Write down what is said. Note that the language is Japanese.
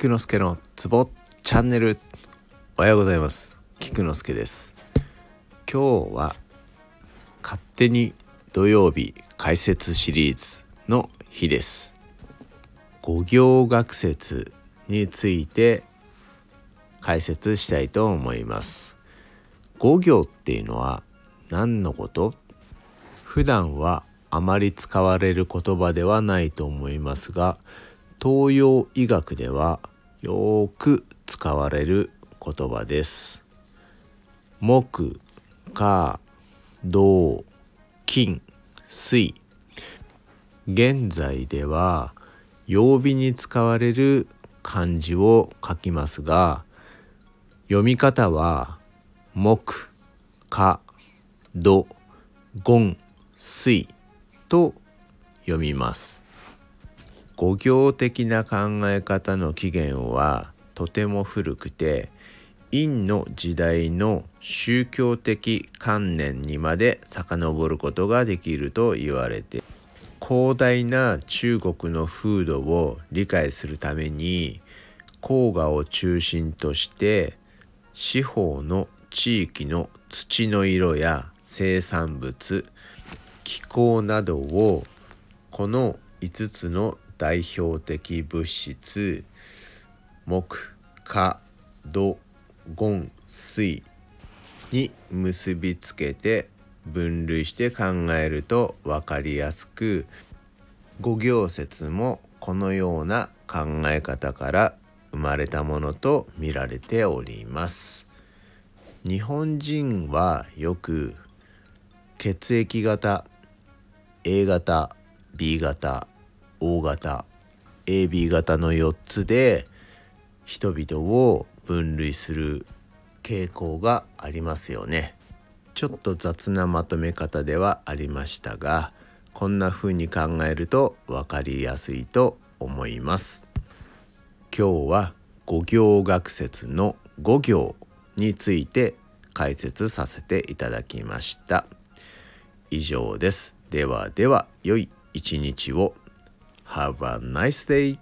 菊之助のツボチャンネル。おはようございます。菊之助です。今日は勝手に土曜日解説シリーズの日です。五行学説について解説したいと思います。五行っていうのは何のこと？普段はあまり使われる言葉ではないと思いますが東洋医学ではよく使われる言葉です。木、火、土、金、水。現在では曜日に使われる漢字を書きますが読み方は木、火、土、ゴ水と読みます。五行的な考え方の起源はとても古くて陰の時代の宗教的観念にまで遡ることができると言われて広大な中国の風土を理解するために黄河を中心として四方の地域の土の色や生産物気候などをこの5つの代表的物質木火土金水に結びつけて分類して考えると分かりやすく五行説もこのような考え方から生まれたものと見られております。日本人はよく血液型 A 型 B 型 O 型 AB 型の4つで人々を分類する傾向がありますよね。ちょっと雑なまとめ方ではありましたがこんな風に考えると分かりやすいと思います。今日は五行学説の五行について解説させていただきました。以上です。ではでは良い一日を。Have a nice day.